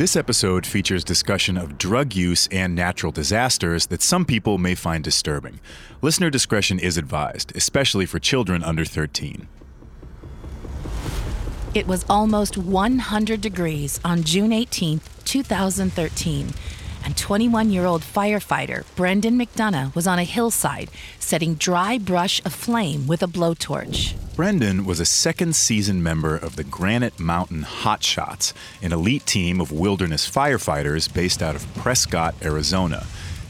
This episode features discussion of drug use and natural disasters that some people may find disturbing. Listener discretion is advised, especially for children under 13. It was almost 100 degrees on June 18, 2013, and 21 year old firefighter Brendan McDonough was on a hillside setting dry brush aflame with a blowtorch. Brendan was a second season member of the Granite Mountain Hotshots, an elite team of wilderness firefighters based out of Prescott, Arizona.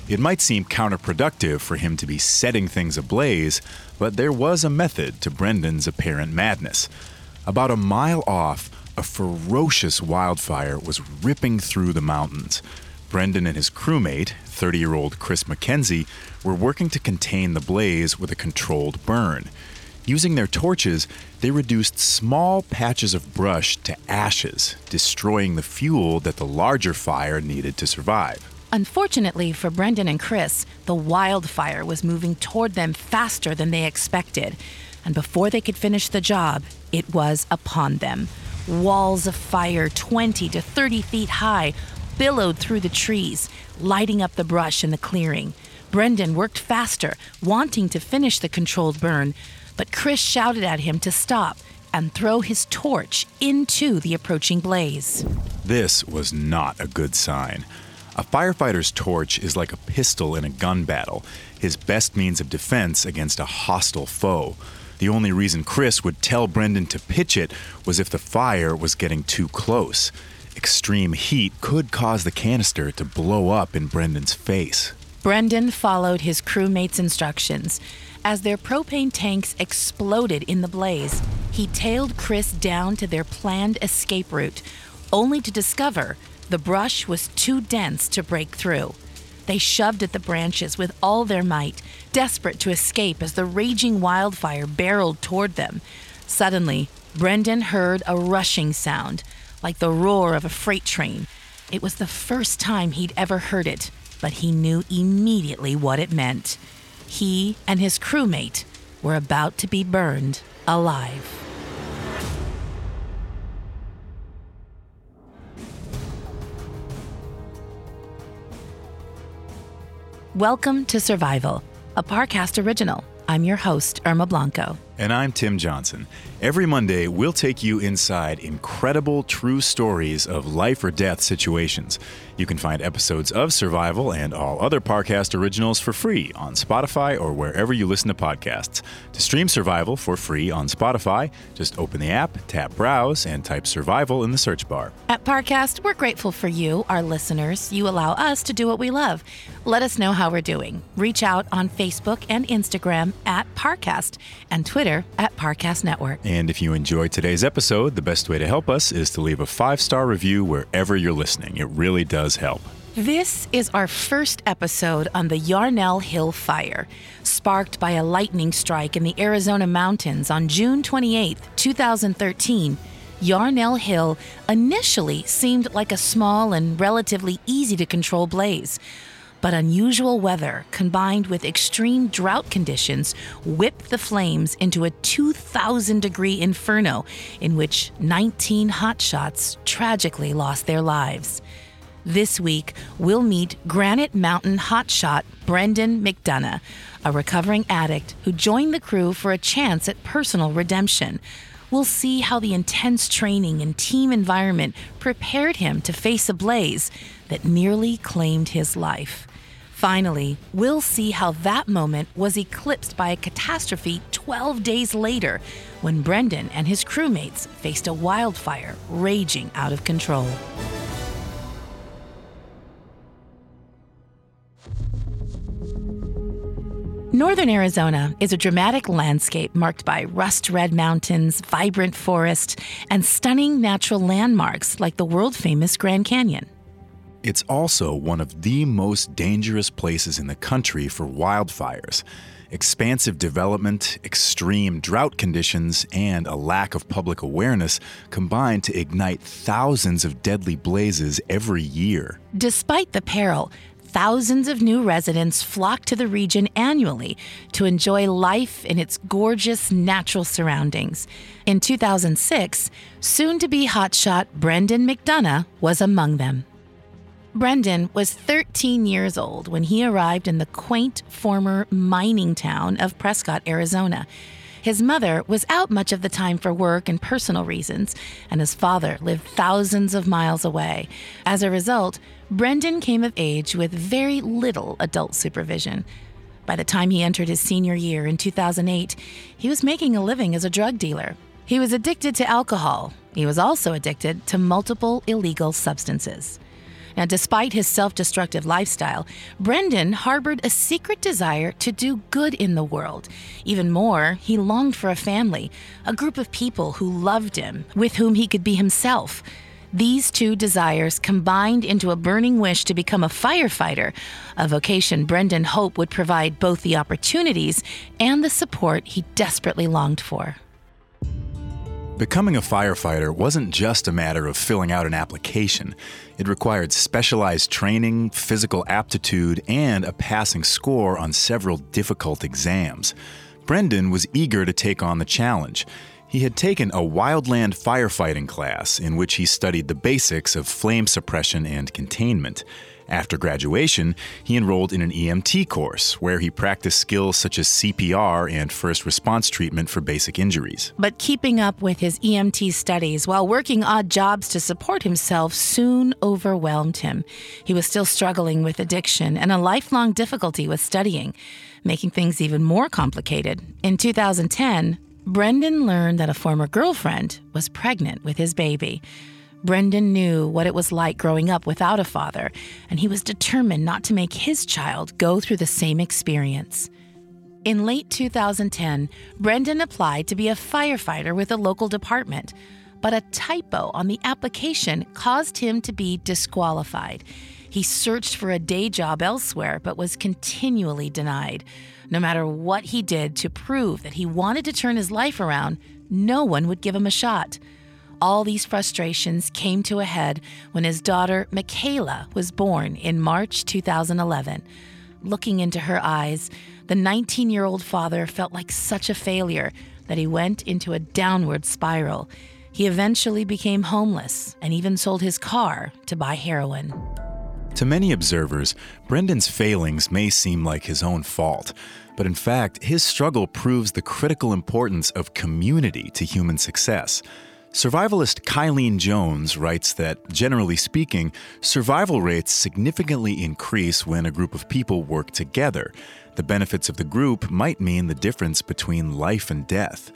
It might seem counterproductive for him to be setting things ablaze, but there was a method to Brendan's apparent madness. About a mile off, a ferocious wildfire was ripping through the mountains. Brendan and his crewmate, 30 year old Chris McKenzie, were working to contain the blaze with a controlled burn. Using their torches, they reduced small patches of brush to ashes, destroying the fuel that the larger fire needed to survive. Unfortunately for Brendan and Chris, the wildfire was moving toward them faster than they expected. And before they could finish the job, it was upon them. Walls of fire, 20 to 30 feet high, billowed through the trees, lighting up the brush in the clearing. Brendan worked faster, wanting to finish the controlled burn, but Chris shouted at him to stop and throw his torch into the approaching blaze. This was not a good sign. A firefighter's torch is like a pistol in a gun battle, his best means of defense against a hostile foe. The only reason Chris would tell Brendan to pitch it was if the fire was getting too close. Extreme heat could cause the canister to blow up in Brendan's face. Brendan followed his crewmates' instructions. As their propane tanks exploded in the blaze, he tailed Chris down to their planned escape route, only to discover the brush was too dense to break through. They shoved at the branches with all their might, desperate to escape as the raging wildfire barreled toward them. Suddenly, Brendan heard a rushing sound, like the roar of a freight train. It was the first time he'd ever heard it, but he knew immediately what it meant. He and his crewmate were about to be burned alive. Welcome to Survival, a Parcast original. I'm your host, Irma Blanco. And I'm Tim Johnson. Every Monday, we'll take you inside incredible true stories of life or death situations. You can find episodes of Survival and all other Parcast originals for free on Spotify or wherever you listen to podcasts. To stream Survival for free on Spotify, just open the app, tap Browse, and type Survival in the search bar. At Parcast, we're grateful for you, our listeners. You allow us to do what we love. Let us know how we're doing. Reach out on Facebook and Instagram at Parcast and Twitter at Parcast Network. And if you enjoyed today's episode, the best way to help us is to leave a five star review wherever you're listening. It really does help. This is our first episode on the Yarnell Hill fire, sparked by a lightning strike in the Arizona mountains on June 28, 2013. Yarnell Hill initially seemed like a small and relatively easy to control blaze. But unusual weather combined with extreme drought conditions whipped the flames into a 2,000 degree inferno in which 19 hotshots tragically lost their lives. This week, we'll meet Granite Mountain hotshot Brendan McDonough, a recovering addict who joined the crew for a chance at personal redemption. We'll see how the intense training and team environment prepared him to face a blaze that nearly claimed his life. Finally, we'll see how that moment was eclipsed by a catastrophe 12 days later when Brendan and his crewmates faced a wildfire raging out of control. Northern Arizona is a dramatic landscape marked by rust red mountains, vibrant forests, and stunning natural landmarks like the world famous Grand Canyon. It's also one of the most dangerous places in the country for wildfires. Expansive development, extreme drought conditions, and a lack of public awareness combine to ignite thousands of deadly blazes every year. Despite the peril, thousands of new residents flock to the region annually to enjoy life in its gorgeous natural surroundings. In 2006, soon to be hotshot Brendan McDonough was among them. Brendan was 13 years old when he arrived in the quaint former mining town of Prescott, Arizona. His mother was out much of the time for work and personal reasons, and his father lived thousands of miles away. As a result, Brendan came of age with very little adult supervision. By the time he entered his senior year in 2008, he was making a living as a drug dealer. He was addicted to alcohol. He was also addicted to multiple illegal substances. Now, despite his self destructive lifestyle, Brendan harbored a secret desire to do good in the world. Even more, he longed for a family, a group of people who loved him, with whom he could be himself. These two desires combined into a burning wish to become a firefighter, a vocation Brendan hoped would provide both the opportunities and the support he desperately longed for. Becoming a firefighter wasn't just a matter of filling out an application. It required specialized training, physical aptitude, and a passing score on several difficult exams. Brendan was eager to take on the challenge. He had taken a wildland firefighting class in which he studied the basics of flame suppression and containment. After graduation, he enrolled in an EMT course where he practiced skills such as CPR and first response treatment for basic injuries. But keeping up with his EMT studies while working odd jobs to support himself soon overwhelmed him. He was still struggling with addiction and a lifelong difficulty with studying, making things even more complicated. In 2010, Brendan learned that a former girlfriend was pregnant with his baby. Brendan knew what it was like growing up without a father, and he was determined not to make his child go through the same experience. In late 2010, Brendan applied to be a firefighter with a local department, but a typo on the application caused him to be disqualified. He searched for a day job elsewhere, but was continually denied. No matter what he did to prove that he wanted to turn his life around, no one would give him a shot. All these frustrations came to a head when his daughter, Michaela, was born in March 2011. Looking into her eyes, the 19 year old father felt like such a failure that he went into a downward spiral. He eventually became homeless and even sold his car to buy heroin. To many observers, Brendan's failings may seem like his own fault, but in fact, his struggle proves the critical importance of community to human success. Survivalist Kylene Jones writes that, generally speaking, survival rates significantly increase when a group of people work together. The benefits of the group might mean the difference between life and death.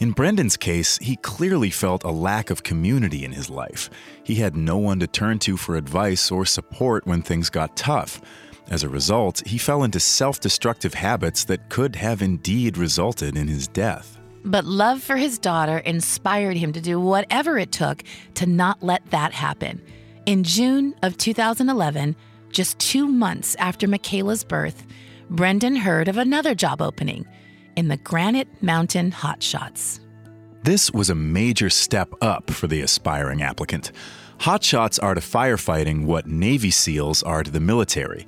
In Brendan's case, he clearly felt a lack of community in his life. He had no one to turn to for advice or support when things got tough. As a result, he fell into self destructive habits that could have indeed resulted in his death. But love for his daughter inspired him to do whatever it took to not let that happen. In June of 2011, just two months after Michaela's birth, Brendan heard of another job opening in the Granite Mountain Hotshots. This was a major step up for the aspiring applicant. Hotshots are to firefighting what Navy SEALs are to the military.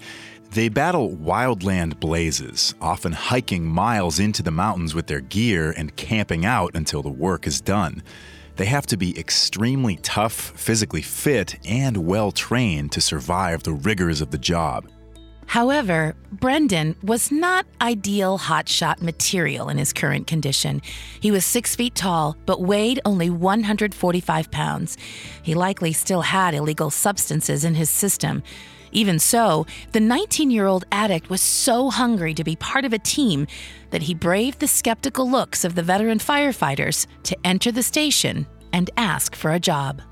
They battle wildland blazes, often hiking miles into the mountains with their gear and camping out until the work is done. They have to be extremely tough, physically fit, and well trained to survive the rigors of the job. However, Brendan was not ideal hotshot material in his current condition. He was six feet tall, but weighed only 145 pounds. He likely still had illegal substances in his system. Even so, the 19 year old addict was so hungry to be part of a team that he braved the skeptical looks of the veteran firefighters to enter the station and ask for a job.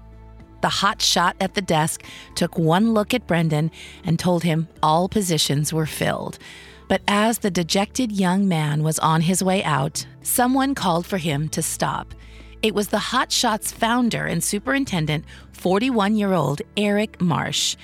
The hot shot at the desk took one look at Brendan and told him all positions were filled. But as the dejected young man was on his way out, someone called for him to stop. It was the Hot Shots founder and superintendent, 41 year old Eric Marsh.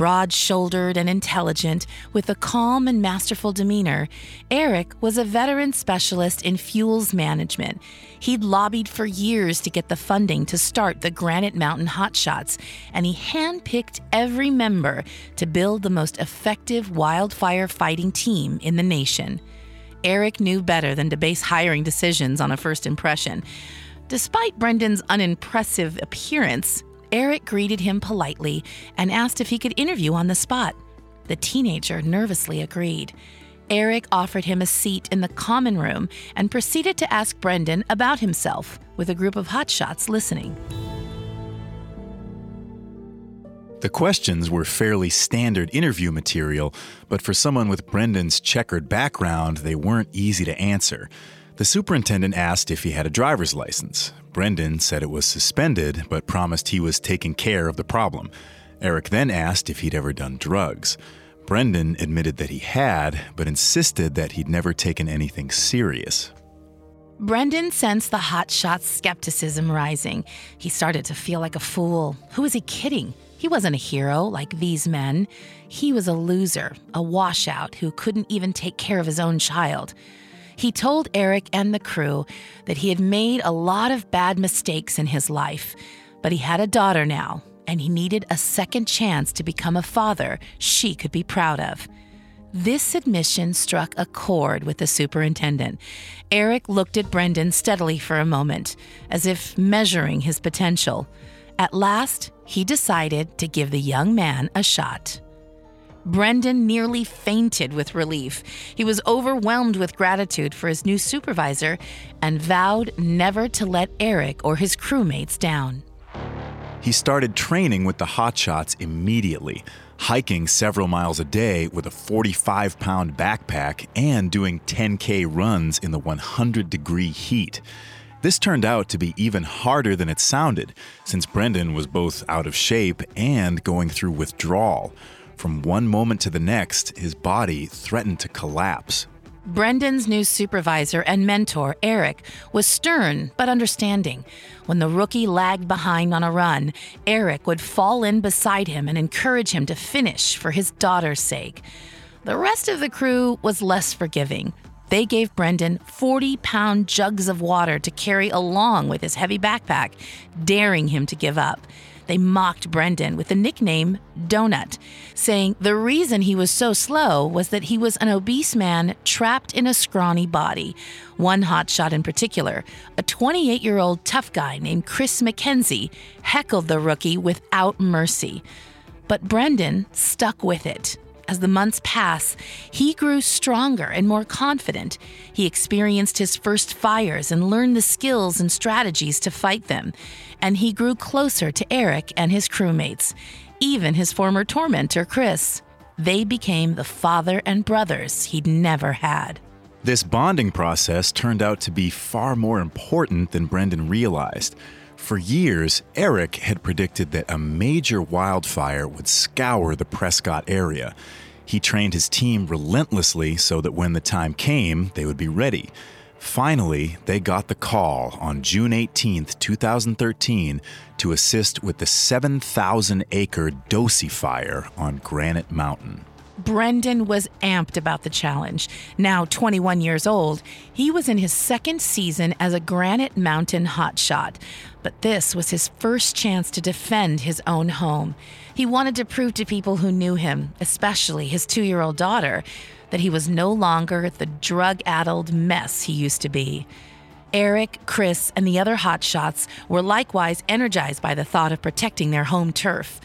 Broad shouldered and intelligent, with a calm and masterful demeanor, Eric was a veteran specialist in fuels management. He'd lobbied for years to get the funding to start the Granite Mountain Hotshots, and he handpicked every member to build the most effective wildfire fighting team in the nation. Eric knew better than to base hiring decisions on a first impression. Despite Brendan's unimpressive appearance, Eric greeted him politely and asked if he could interview on the spot. The teenager nervously agreed. Eric offered him a seat in the common room and proceeded to ask Brendan about himself, with a group of hotshots listening. The questions were fairly standard interview material, but for someone with Brendan's checkered background, they weren't easy to answer. The superintendent asked if he had a driver's license. Brendan said it was suspended, but promised he was taking care of the problem. Eric then asked if he'd ever done drugs. Brendan admitted that he had, but insisted that he'd never taken anything serious. Brendan sensed the hotshot's skepticism rising. He started to feel like a fool. Who was he kidding? He wasn't a hero like these men. He was a loser, a washout who couldn't even take care of his own child. He told Eric and the crew that he had made a lot of bad mistakes in his life, but he had a daughter now, and he needed a second chance to become a father she could be proud of. This admission struck a chord with the superintendent. Eric looked at Brendan steadily for a moment, as if measuring his potential. At last, he decided to give the young man a shot. Brendan nearly fainted with relief. He was overwhelmed with gratitude for his new supervisor and vowed never to let Eric or his crewmates down. He started training with the Hotshots immediately, hiking several miles a day with a 45 pound backpack and doing 10K runs in the 100 degree heat. This turned out to be even harder than it sounded, since Brendan was both out of shape and going through withdrawal. From one moment to the next, his body threatened to collapse. Brendan's new supervisor and mentor, Eric, was stern but understanding. When the rookie lagged behind on a run, Eric would fall in beside him and encourage him to finish for his daughter's sake. The rest of the crew was less forgiving. They gave Brendan 40 pound jugs of water to carry along with his heavy backpack, daring him to give up. They mocked Brendan with the nickname Donut, saying the reason he was so slow was that he was an obese man trapped in a scrawny body. One hotshot in particular, a 28 year old tough guy named Chris McKenzie, heckled the rookie without mercy. But Brendan stuck with it. As the months pass, he grew stronger and more confident. He experienced his first fires and learned the skills and strategies to fight them. And he grew closer to Eric and his crewmates, even his former tormentor, Chris. They became the father and brothers he'd never had. This bonding process turned out to be far more important than Brendan realized. For years, Eric had predicted that a major wildfire would scour the Prescott area. He trained his team relentlessly so that when the time came, they would be ready. Finally, they got the call on June 18, 2013, to assist with the 7,000 acre Doce fire on Granite Mountain. Brendan was amped about the challenge. Now 21 years old, he was in his second season as a Granite Mountain hotshot. But this was his first chance to defend his own home. He wanted to prove to people who knew him, especially his two year old daughter, that he was no longer the drug addled mess he used to be. Eric, Chris, and the other hotshots were likewise energized by the thought of protecting their home turf.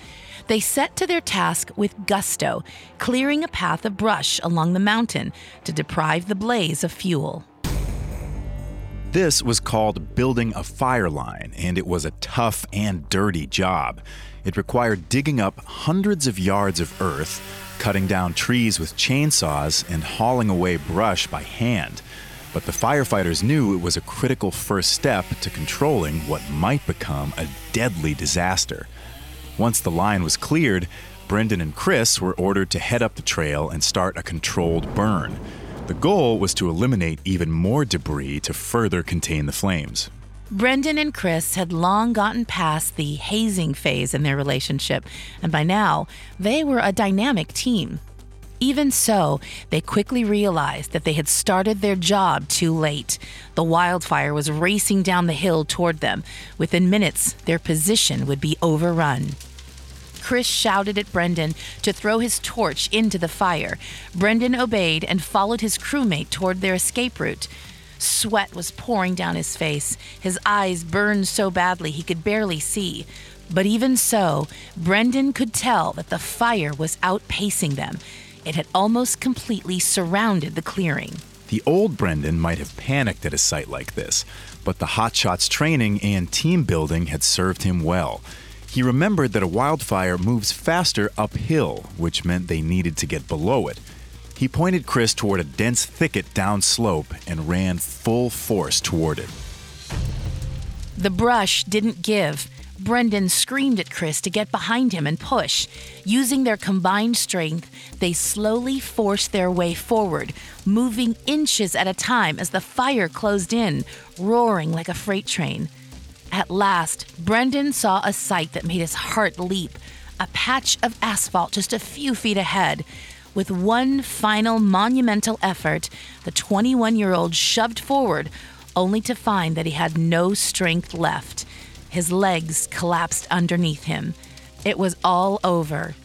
They set to their task with gusto, clearing a path of brush along the mountain to deprive the blaze of fuel. This was called building a fire line, and it was a tough and dirty job. It required digging up hundreds of yards of earth, cutting down trees with chainsaws, and hauling away brush by hand. But the firefighters knew it was a critical first step to controlling what might become a deadly disaster. Once the line was cleared, Brendan and Chris were ordered to head up the trail and start a controlled burn. The goal was to eliminate even more debris to further contain the flames. Brendan and Chris had long gotten past the hazing phase in their relationship, and by now, they were a dynamic team. Even so, they quickly realized that they had started their job too late. The wildfire was racing down the hill toward them. Within minutes, their position would be overrun. Chris shouted at Brendan to throw his torch into the fire. Brendan obeyed and followed his crewmate toward their escape route. Sweat was pouring down his face. His eyes burned so badly he could barely see. But even so, Brendan could tell that the fire was outpacing them. It had almost completely surrounded the clearing. The old Brendan might have panicked at a sight like this, but the Hotshots training and team building had served him well. He remembered that a wildfire moves faster uphill, which meant they needed to get below it. He pointed Chris toward a dense thicket downslope and ran full force toward it. The brush didn't give. Brendan screamed at Chris to get behind him and push. Using their combined strength, they slowly forced their way forward, moving inches at a time as the fire closed in, roaring like a freight train. At last, Brendan saw a sight that made his heart leap a patch of asphalt just a few feet ahead. With one final monumental effort, the 21 year old shoved forward, only to find that he had no strength left. His legs collapsed underneath him. It was all over.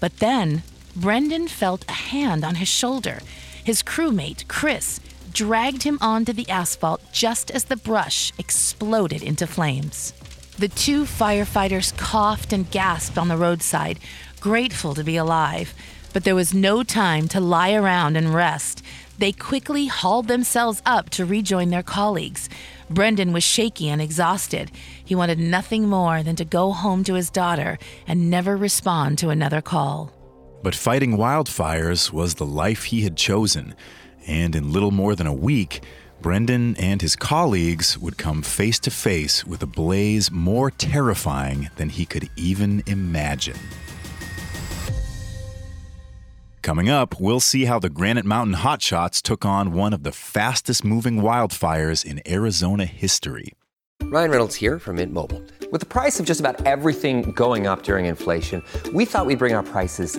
But then, Brendan felt a hand on his shoulder. His crewmate, Chris, dragged him onto the asphalt just as the brush exploded into flames. The two firefighters coughed and gasped on the roadside, grateful to be alive. But there was no time to lie around and rest. They quickly hauled themselves up to rejoin their colleagues. Brendan was shaky and exhausted. He wanted nothing more than to go home to his daughter and never respond to another call. But fighting wildfires was the life he had chosen and in little more than a week, Brendan and his colleagues would come face to face with a blaze more terrifying than he could even imagine. Coming up, we'll see how the Granite Mountain Hotshots took on one of the fastest moving wildfires in Arizona history. Ryan Reynolds here from Mint Mobile. With the price of just about everything going up during inflation, we thought we'd bring our prices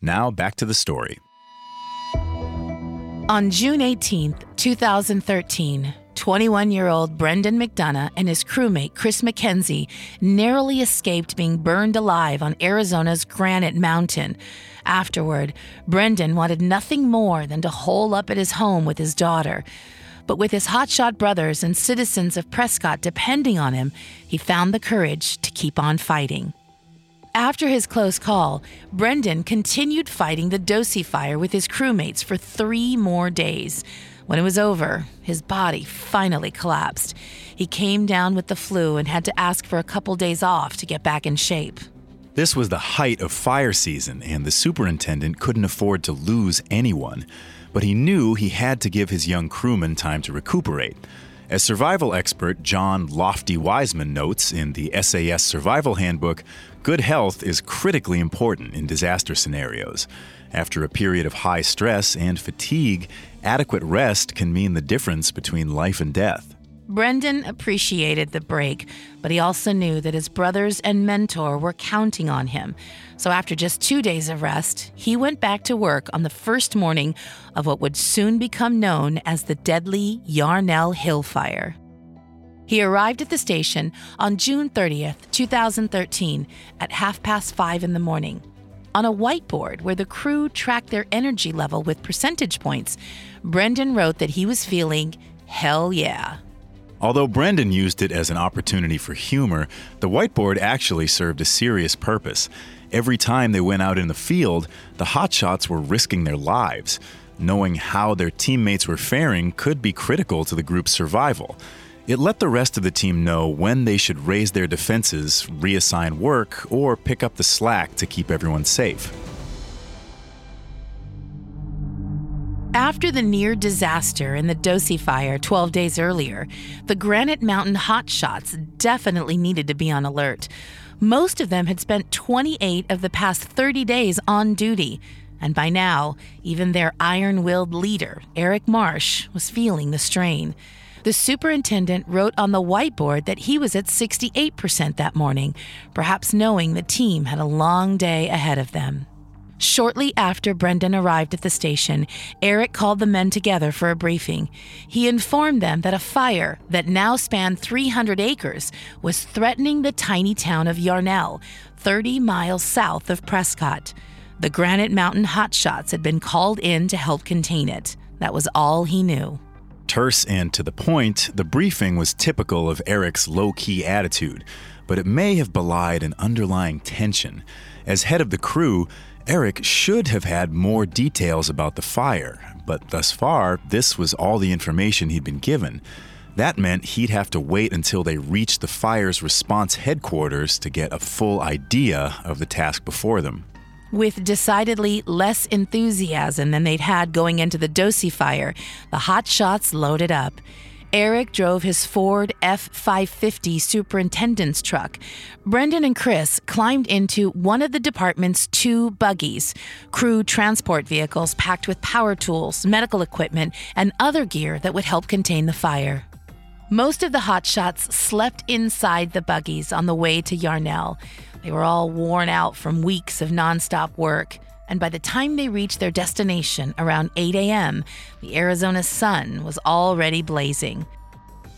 Now back to the story. On June 18, 2013, 21 year old Brendan McDonough and his crewmate Chris McKenzie narrowly escaped being burned alive on Arizona's Granite Mountain. Afterward, Brendan wanted nothing more than to hole up at his home with his daughter. But with his hotshot brothers and citizens of Prescott depending on him, he found the courage to keep on fighting. After his close call, Brendan continued fighting the Doce fire with his crewmates for three more days. When it was over, his body finally collapsed. He came down with the flu and had to ask for a couple days off to get back in shape. This was the height of fire season, and the superintendent couldn't afford to lose anyone. But he knew he had to give his young crewmen time to recuperate. As survival expert John Lofty Wiseman notes in the SAS Survival Handbook, good health is critically important in disaster scenarios. After a period of high stress and fatigue, adequate rest can mean the difference between life and death. Brendan appreciated the break, but he also knew that his brothers and mentor were counting on him. So after just two days of rest, he went back to work on the first morning of what would soon become known as the deadly Yarnell Hill Fire. He arrived at the station on June 30th, 2013, at half past five in the morning. On a whiteboard where the crew tracked their energy level with percentage points, Brendan wrote that he was feeling hell yeah. Although Brendan used it as an opportunity for humor, the whiteboard actually served a serious purpose. Every time they went out in the field, the hotshots were risking their lives. Knowing how their teammates were faring could be critical to the group's survival. It let the rest of the team know when they should raise their defenses, reassign work, or pick up the slack to keep everyone safe. After the near disaster in the Doce fire 12 days earlier, the Granite Mountain hotshots definitely needed to be on alert. Most of them had spent 28 of the past 30 days on duty, and by now, even their iron willed leader, Eric Marsh, was feeling the strain. The superintendent wrote on the whiteboard that he was at 68% that morning, perhaps knowing the team had a long day ahead of them. Shortly after Brendan arrived at the station, Eric called the men together for a briefing. He informed them that a fire that now spanned 300 acres was threatening the tiny town of Yarnell, 30 miles south of Prescott. The Granite Mountain hotshots had been called in to help contain it. That was all he knew. Terse and to the point, the briefing was typical of Eric's low key attitude, but it may have belied an underlying tension. As head of the crew, Eric should have had more details about the fire, but thus far, this was all the information he'd been given. That meant he'd have to wait until they reached the fire's response headquarters to get a full idea of the task before them. With decidedly less enthusiasm than they'd had going into the Doce fire, the hotshots loaded up. Eric drove his Ford F 550 superintendent's truck. Brendan and Chris climbed into one of the department's two buggies, crew transport vehicles packed with power tools, medical equipment, and other gear that would help contain the fire. Most of the hotshots slept inside the buggies on the way to Yarnell. They were all worn out from weeks of nonstop work and by the time they reached their destination around 8 a.m., the Arizona sun was already blazing.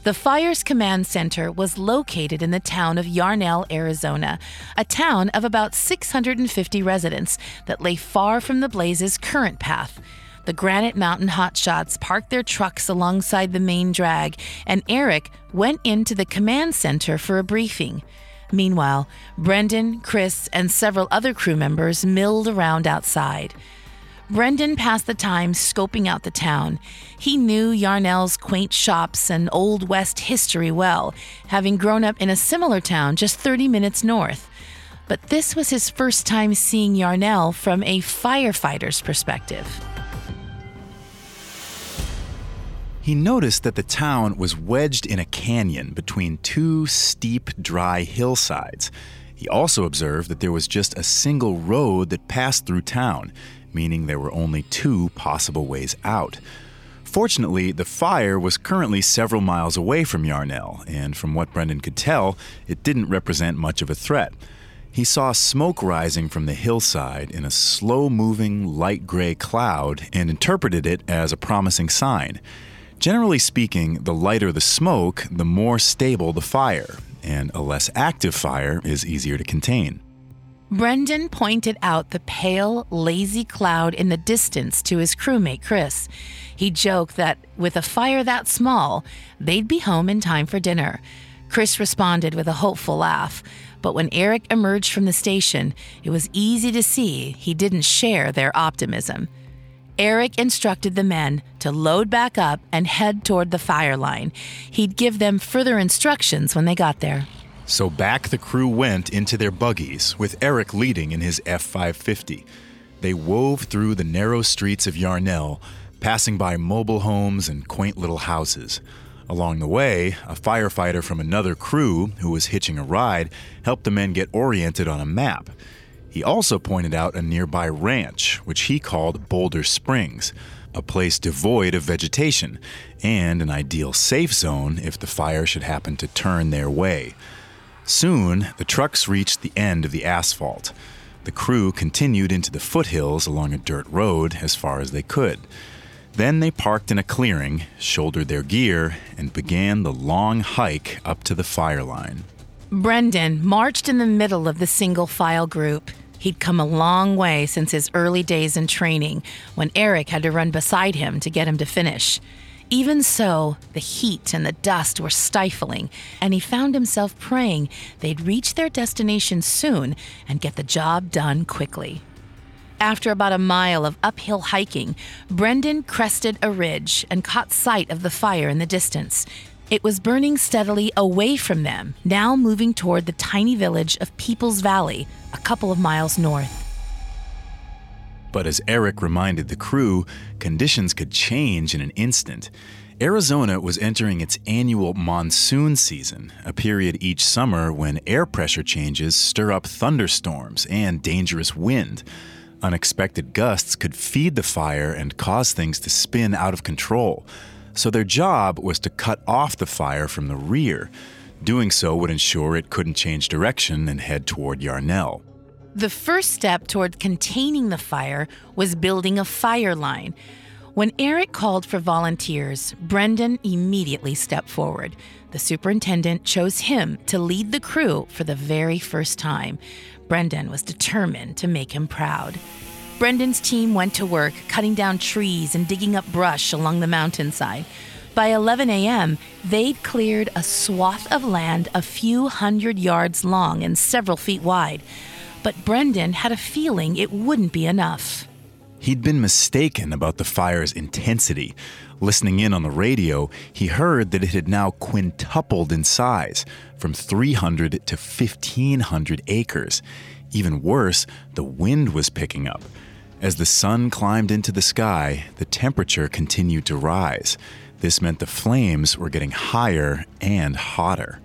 The fire's command center was located in the town of Yarnell, Arizona, a town of about 650 residents that lay far from the blaze's current path. The Granite Mountain hotshots parked their trucks alongside the main drag, and Eric went into the command center for a briefing. Meanwhile, Brendan, Chris, and several other crew members milled around outside. Brendan passed the time scoping out the town. He knew Yarnell's quaint shops and Old West history well, having grown up in a similar town just 30 minutes north. But this was his first time seeing Yarnell from a firefighter's perspective. He noticed that the town was wedged in a canyon between two steep, dry hillsides. He also observed that there was just a single road that passed through town, meaning there were only two possible ways out. Fortunately, the fire was currently several miles away from Yarnell, and from what Brendan could tell, it didn't represent much of a threat. He saw smoke rising from the hillside in a slow moving light gray cloud and interpreted it as a promising sign. Generally speaking, the lighter the smoke, the more stable the fire, and a less active fire is easier to contain. Brendan pointed out the pale, lazy cloud in the distance to his crewmate Chris. He joked that with a fire that small, they'd be home in time for dinner. Chris responded with a hopeful laugh, but when Eric emerged from the station, it was easy to see he didn't share their optimism. Eric instructed the men to load back up and head toward the fire line. He'd give them further instructions when they got there. So back the crew went into their buggies, with Eric leading in his F 550. They wove through the narrow streets of Yarnell, passing by mobile homes and quaint little houses. Along the way, a firefighter from another crew who was hitching a ride helped the men get oriented on a map. He also pointed out a nearby ranch, which he called Boulder Springs, a place devoid of vegetation and an ideal safe zone if the fire should happen to turn their way. Soon, the trucks reached the end of the asphalt. The crew continued into the foothills along a dirt road as far as they could. Then they parked in a clearing, shouldered their gear, and began the long hike up to the fire line. Brendan marched in the middle of the single file group. He'd come a long way since his early days in training, when Eric had to run beside him to get him to finish. Even so, the heat and the dust were stifling, and he found himself praying they'd reach their destination soon and get the job done quickly. After about a mile of uphill hiking, Brendan crested a ridge and caught sight of the fire in the distance. It was burning steadily away from them, now moving toward the tiny village of Peeples Valley, a couple of miles north. But as Eric reminded the crew, conditions could change in an instant. Arizona was entering its annual monsoon season, a period each summer when air pressure changes stir up thunderstorms and dangerous wind. Unexpected gusts could feed the fire and cause things to spin out of control. So their job was to cut off the fire from the rear. Doing so would ensure it couldn't change direction and head toward Yarnell. The first step toward containing the fire was building a fire line. When Eric called for volunteers, Brendan immediately stepped forward. The superintendent chose him to lead the crew for the very first time. Brendan was determined to make him proud. Brendan's team went to work cutting down trees and digging up brush along the mountainside. By 11 a.m., they'd cleared a swath of land a few hundred yards long and several feet wide but Brendan had a feeling it wouldn't be enough. He'd been mistaken about the fire's intensity. Listening in on the radio, he heard that it had now quintupled in size from 300 to 1,500 acres. Even worse, the wind was picking up. As the sun climbed into the sky, the temperature continued to rise. This meant the flames were getting higher and hotter.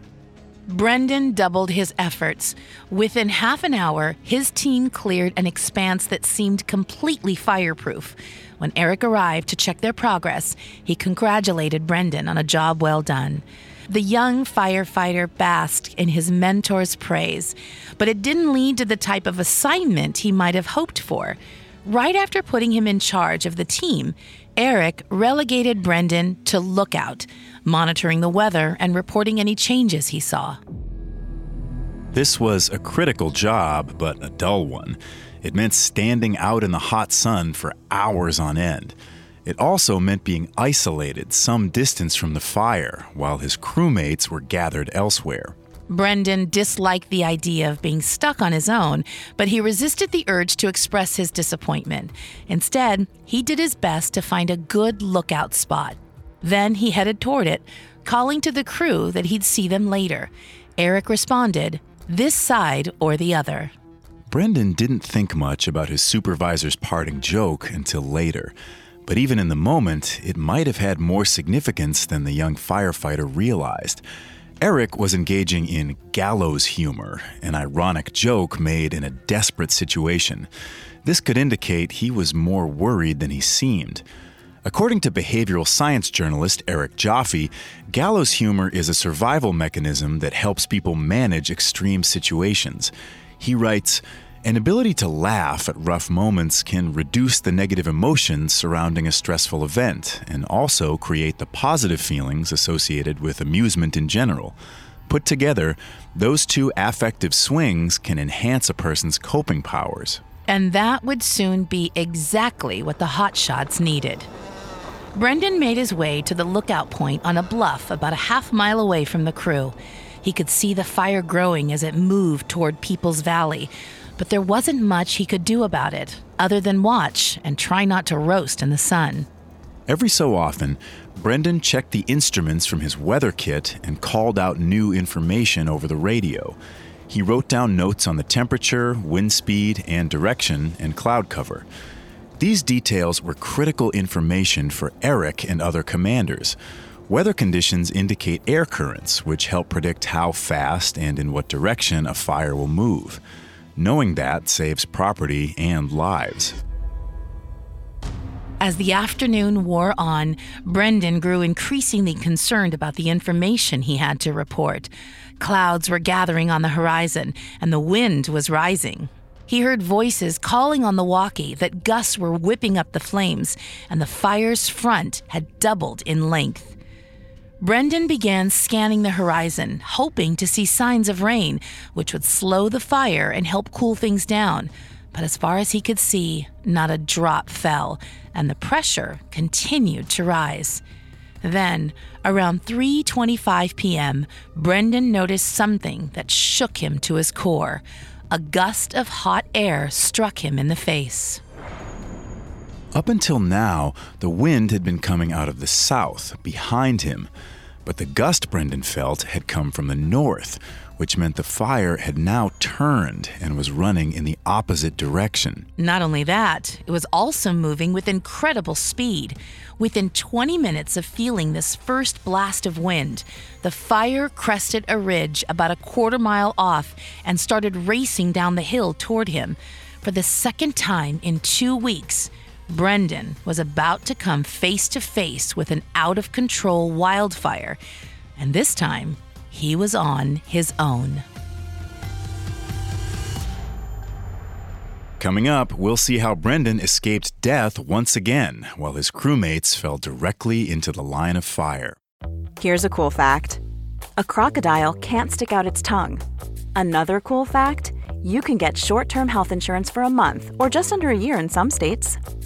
Brendan doubled his efforts. Within half an hour, his team cleared an expanse that seemed completely fireproof. When Eric arrived to check their progress, he congratulated Brendan on a job well done. The young firefighter basked in his mentor's praise, but it didn't lead to the type of assignment he might have hoped for. Right after putting him in charge of the team, Eric relegated Brendan to lookout, monitoring the weather and reporting any changes he saw. This was a critical job, but a dull one. It meant standing out in the hot sun for hours on end. It also meant being isolated some distance from the fire while his crewmates were gathered elsewhere. Brendan disliked the idea of being stuck on his own, but he resisted the urge to express his disappointment. Instead, he did his best to find a good lookout spot. Then he headed toward it, calling to the crew that he'd see them later. Eric responded, this side or the other. Brendan didn't think much about his supervisor's parting joke until later. But even in the moment, it might have had more significance than the young firefighter realized. Eric was engaging in gallows humor, an ironic joke made in a desperate situation. This could indicate he was more worried than he seemed. According to behavioral science journalist Eric Jaffe, gallows humor is a survival mechanism that helps people manage extreme situations. He writes, an ability to laugh at rough moments can reduce the negative emotions surrounding a stressful event and also create the positive feelings associated with amusement in general. Put together, those two affective swings can enhance a person's coping powers. And that would soon be exactly what the hotshots needed. Brendan made his way to the lookout point on a bluff about a half mile away from the crew. He could see the fire growing as it moved toward Peeples Valley, but there wasn't much he could do about it other than watch and try not to roast in the sun. Every so often, Brendan checked the instruments from his weather kit and called out new information over the radio. He wrote down notes on the temperature, wind speed, and direction, and cloud cover. These details were critical information for Eric and other commanders. Weather conditions indicate air currents, which help predict how fast and in what direction a fire will move. Knowing that saves property and lives. As the afternoon wore on, Brendan grew increasingly concerned about the information he had to report. Clouds were gathering on the horizon, and the wind was rising. He heard voices calling on the walkie that gusts were whipping up the flames, and the fire's front had doubled in length. Brendan began scanning the horizon, hoping to see signs of rain, which would slow the fire and help cool things down. But as far as he could see, not a drop fell, and the pressure continued to rise. Then, around 3:25 p.m., Brendan noticed something that shook him to his core. A gust of hot air struck him in the face. Up until now, the wind had been coming out of the south, behind him. But the gust Brendan felt had come from the north, which meant the fire had now turned and was running in the opposite direction. Not only that, it was also moving with incredible speed. Within 20 minutes of feeling this first blast of wind, the fire crested a ridge about a quarter mile off and started racing down the hill toward him. For the second time in two weeks, Brendan was about to come face to face with an out of control wildfire, and this time he was on his own. Coming up, we'll see how Brendan escaped death once again while his crewmates fell directly into the line of fire. Here's a cool fact a crocodile can't stick out its tongue. Another cool fact you can get short term health insurance for a month or just under a year in some states.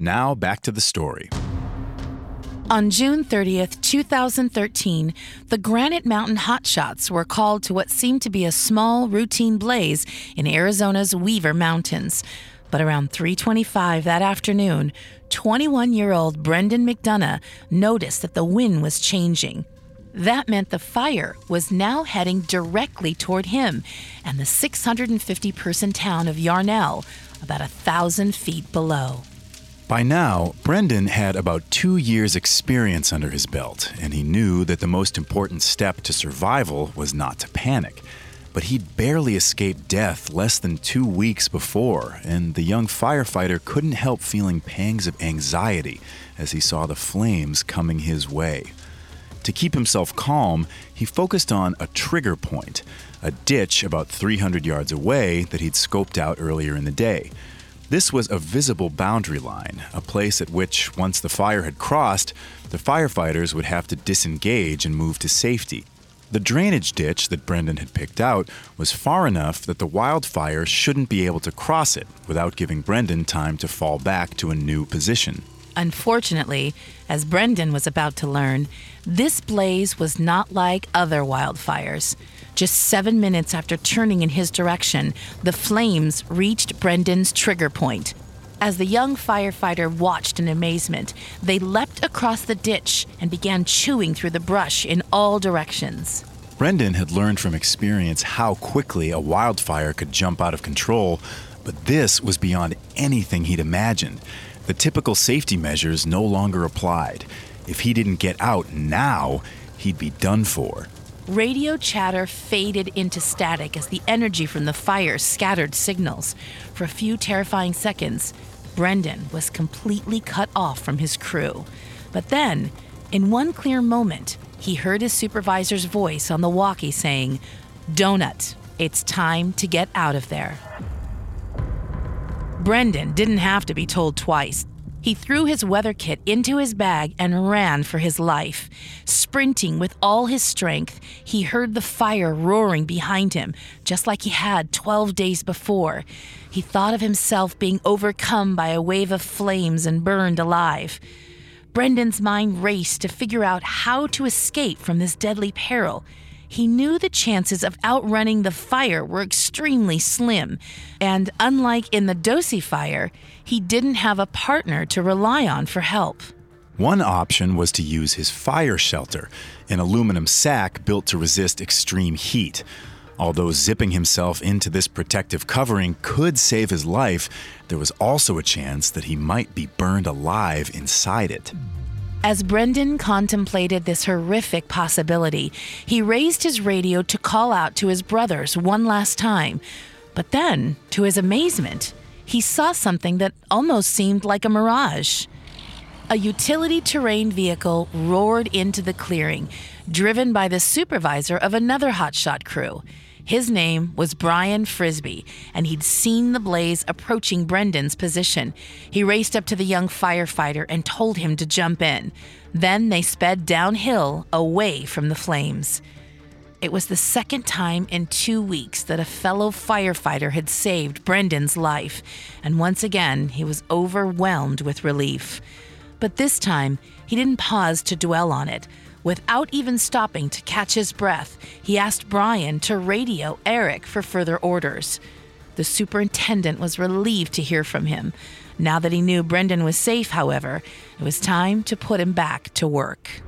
Now back to the story. On June 30th, 2013, the Granite Mountain Hotshots were called to what seemed to be a small routine blaze in Arizona's Weaver Mountains. But around 3:25 that afternoon, 21-year-old Brendan McDonough noticed that the wind was changing. That meant the fire was now heading directly toward him and the 650 person town of Yarnell, about a thousand feet below. By now, Brendan had about two years' experience under his belt, and he knew that the most important step to survival was not to panic. But he'd barely escaped death less than two weeks before, and the young firefighter couldn't help feeling pangs of anxiety as he saw the flames coming his way. To keep himself calm, he focused on a trigger point, a ditch about 300 yards away that he'd scoped out earlier in the day. This was a visible boundary line, a place at which, once the fire had crossed, the firefighters would have to disengage and move to safety. The drainage ditch that Brendan had picked out was far enough that the wildfire shouldn't be able to cross it without giving Brendan time to fall back to a new position. Unfortunately, as Brendan was about to learn, this blaze was not like other wildfires. Just seven minutes after turning in his direction, the flames reached Brendan's trigger point. As the young firefighter watched in amazement, they leapt across the ditch and began chewing through the brush in all directions. Brendan had learned from experience how quickly a wildfire could jump out of control, but this was beyond anything he'd imagined. The typical safety measures no longer applied. If he didn't get out now, he'd be done for. Radio chatter faded into static as the energy from the fire scattered signals. For a few terrifying seconds, Brendan was completely cut off from his crew. But then, in one clear moment, he heard his supervisor's voice on the walkie saying, Donut, it's time to get out of there. Brendan didn't have to be told twice. He threw his weather kit into his bag and ran for his life. Sprinting with all his strength, he heard the fire roaring behind him, just like he had 12 days before. He thought of himself being overcome by a wave of flames and burned alive. Brendan's mind raced to figure out how to escape from this deadly peril. He knew the chances of outrunning the fire were extremely slim, and unlike in the Doce fire, he didn't have a partner to rely on for help. One option was to use his fire shelter, an aluminum sack built to resist extreme heat. Although zipping himself into this protective covering could save his life, there was also a chance that he might be burned alive inside it. As Brendan contemplated this horrific possibility, he raised his radio to call out to his brothers one last time. But then, to his amazement, he saw something that almost seemed like a mirage. A utility terrain vehicle roared into the clearing, driven by the supervisor of another hotshot crew. His name was Brian Frisby, and he'd seen the blaze approaching Brendan's position. He raced up to the young firefighter and told him to jump in. Then they sped downhill away from the flames. It was the second time in two weeks that a fellow firefighter had saved Brendan's life, and once again he was overwhelmed with relief. But this time, he didn't pause to dwell on it. Without even stopping to catch his breath, he asked Brian to radio Eric for further orders. The superintendent was relieved to hear from him. Now that he knew Brendan was safe, however, it was time to put him back to work.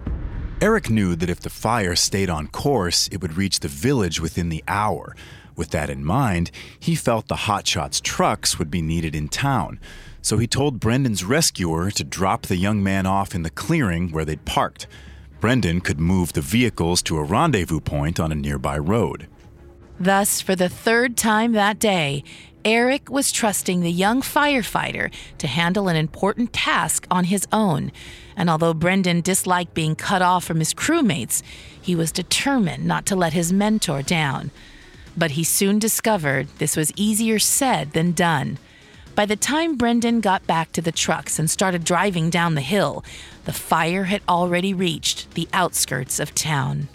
Eric knew that if the fire stayed on course, it would reach the village within the hour. With that in mind, he felt the Hotshots trucks would be needed in town. So he told Brendan's rescuer to drop the young man off in the clearing where they'd parked. Brendan could move the vehicles to a rendezvous point on a nearby road. Thus, for the third time that day, Eric was trusting the young firefighter to handle an important task on his own. And although Brendan disliked being cut off from his crewmates, he was determined not to let his mentor down. But he soon discovered this was easier said than done. By the time Brendan got back to the trucks and started driving down the hill, the fire had already reached the outskirts of town.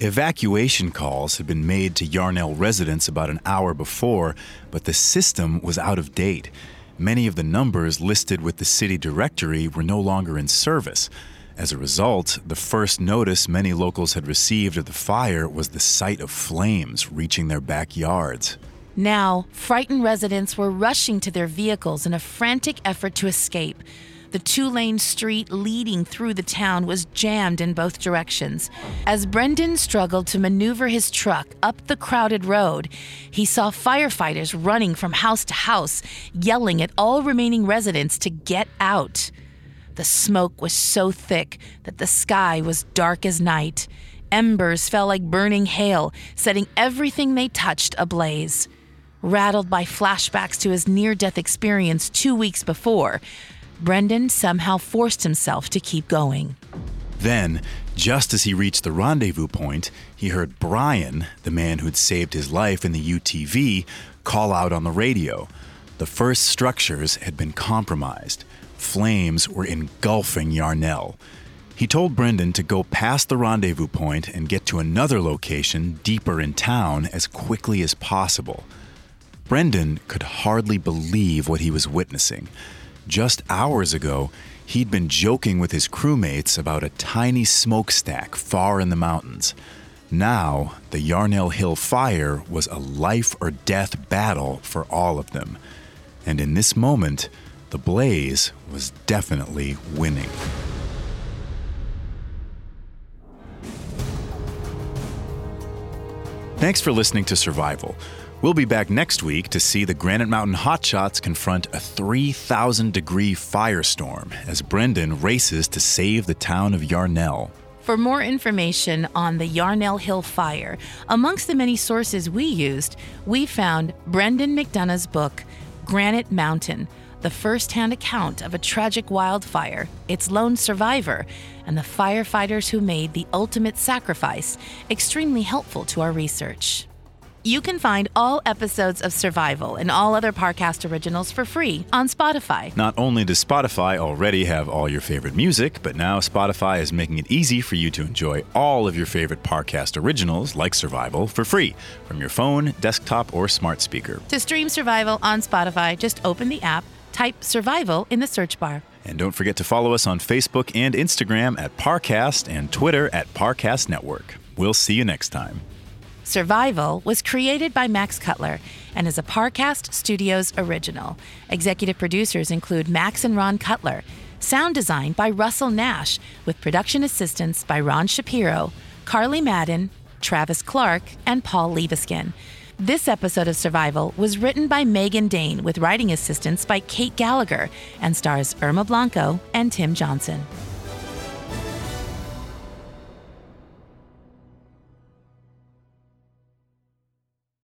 Evacuation calls had been made to Yarnell residents about an hour before, but the system was out of date. Many of the numbers listed with the city directory were no longer in service. As a result, the first notice many locals had received of the fire was the sight of flames reaching their backyards. Now, frightened residents were rushing to their vehicles in a frantic effort to escape. The two lane street leading through the town was jammed in both directions. As Brendan struggled to maneuver his truck up the crowded road, he saw firefighters running from house to house, yelling at all remaining residents to get out. The smoke was so thick that the sky was dark as night. Embers fell like burning hail, setting everything they touched ablaze. Rattled by flashbacks to his near death experience two weeks before, Brendan somehow forced himself to keep going. Then, just as he reached the rendezvous point, he heard Brian, the man who'd saved his life in the UTV, call out on the radio. The first structures had been compromised. Flames were engulfing Yarnell. He told Brendan to go past the rendezvous point and get to another location deeper in town as quickly as possible. Brendan could hardly believe what he was witnessing. Just hours ago, he'd been joking with his crewmates about a tiny smokestack far in the mountains. Now, the Yarnell Hill fire was a life or death battle for all of them. And in this moment, the blaze was definitely winning. Thanks for listening to Survival. We'll be back next week to see the Granite Mountain Hotshots confront a 3,000 degree firestorm as Brendan races to save the town of Yarnell. For more information on the Yarnell Hill fire, amongst the many sources we used, we found Brendan McDonough's book, Granite Mountain, the first hand account of a tragic wildfire, its lone survivor, and the firefighters who made the ultimate sacrifice, extremely helpful to our research. You can find all episodes of Survival and all other Parcast originals for free on Spotify. Not only does Spotify already have all your favorite music, but now Spotify is making it easy for you to enjoy all of your favorite Parcast originals, like Survival, for free from your phone, desktop, or smart speaker. To stream Survival on Spotify, just open the app, type Survival in the search bar. And don't forget to follow us on Facebook and Instagram at Parcast and Twitter at Parcast Network. We'll see you next time. Survival was created by Max Cutler and is a Parcast Studios original. Executive producers include Max and Ron Cutler. Sound design by Russell Nash, with production assistance by Ron Shapiro, Carly Madden, Travis Clark, and Paul Leveskin. This episode of Survival was written by Megan Dane with writing assistance by Kate Gallagher and stars Irma Blanco and Tim Johnson.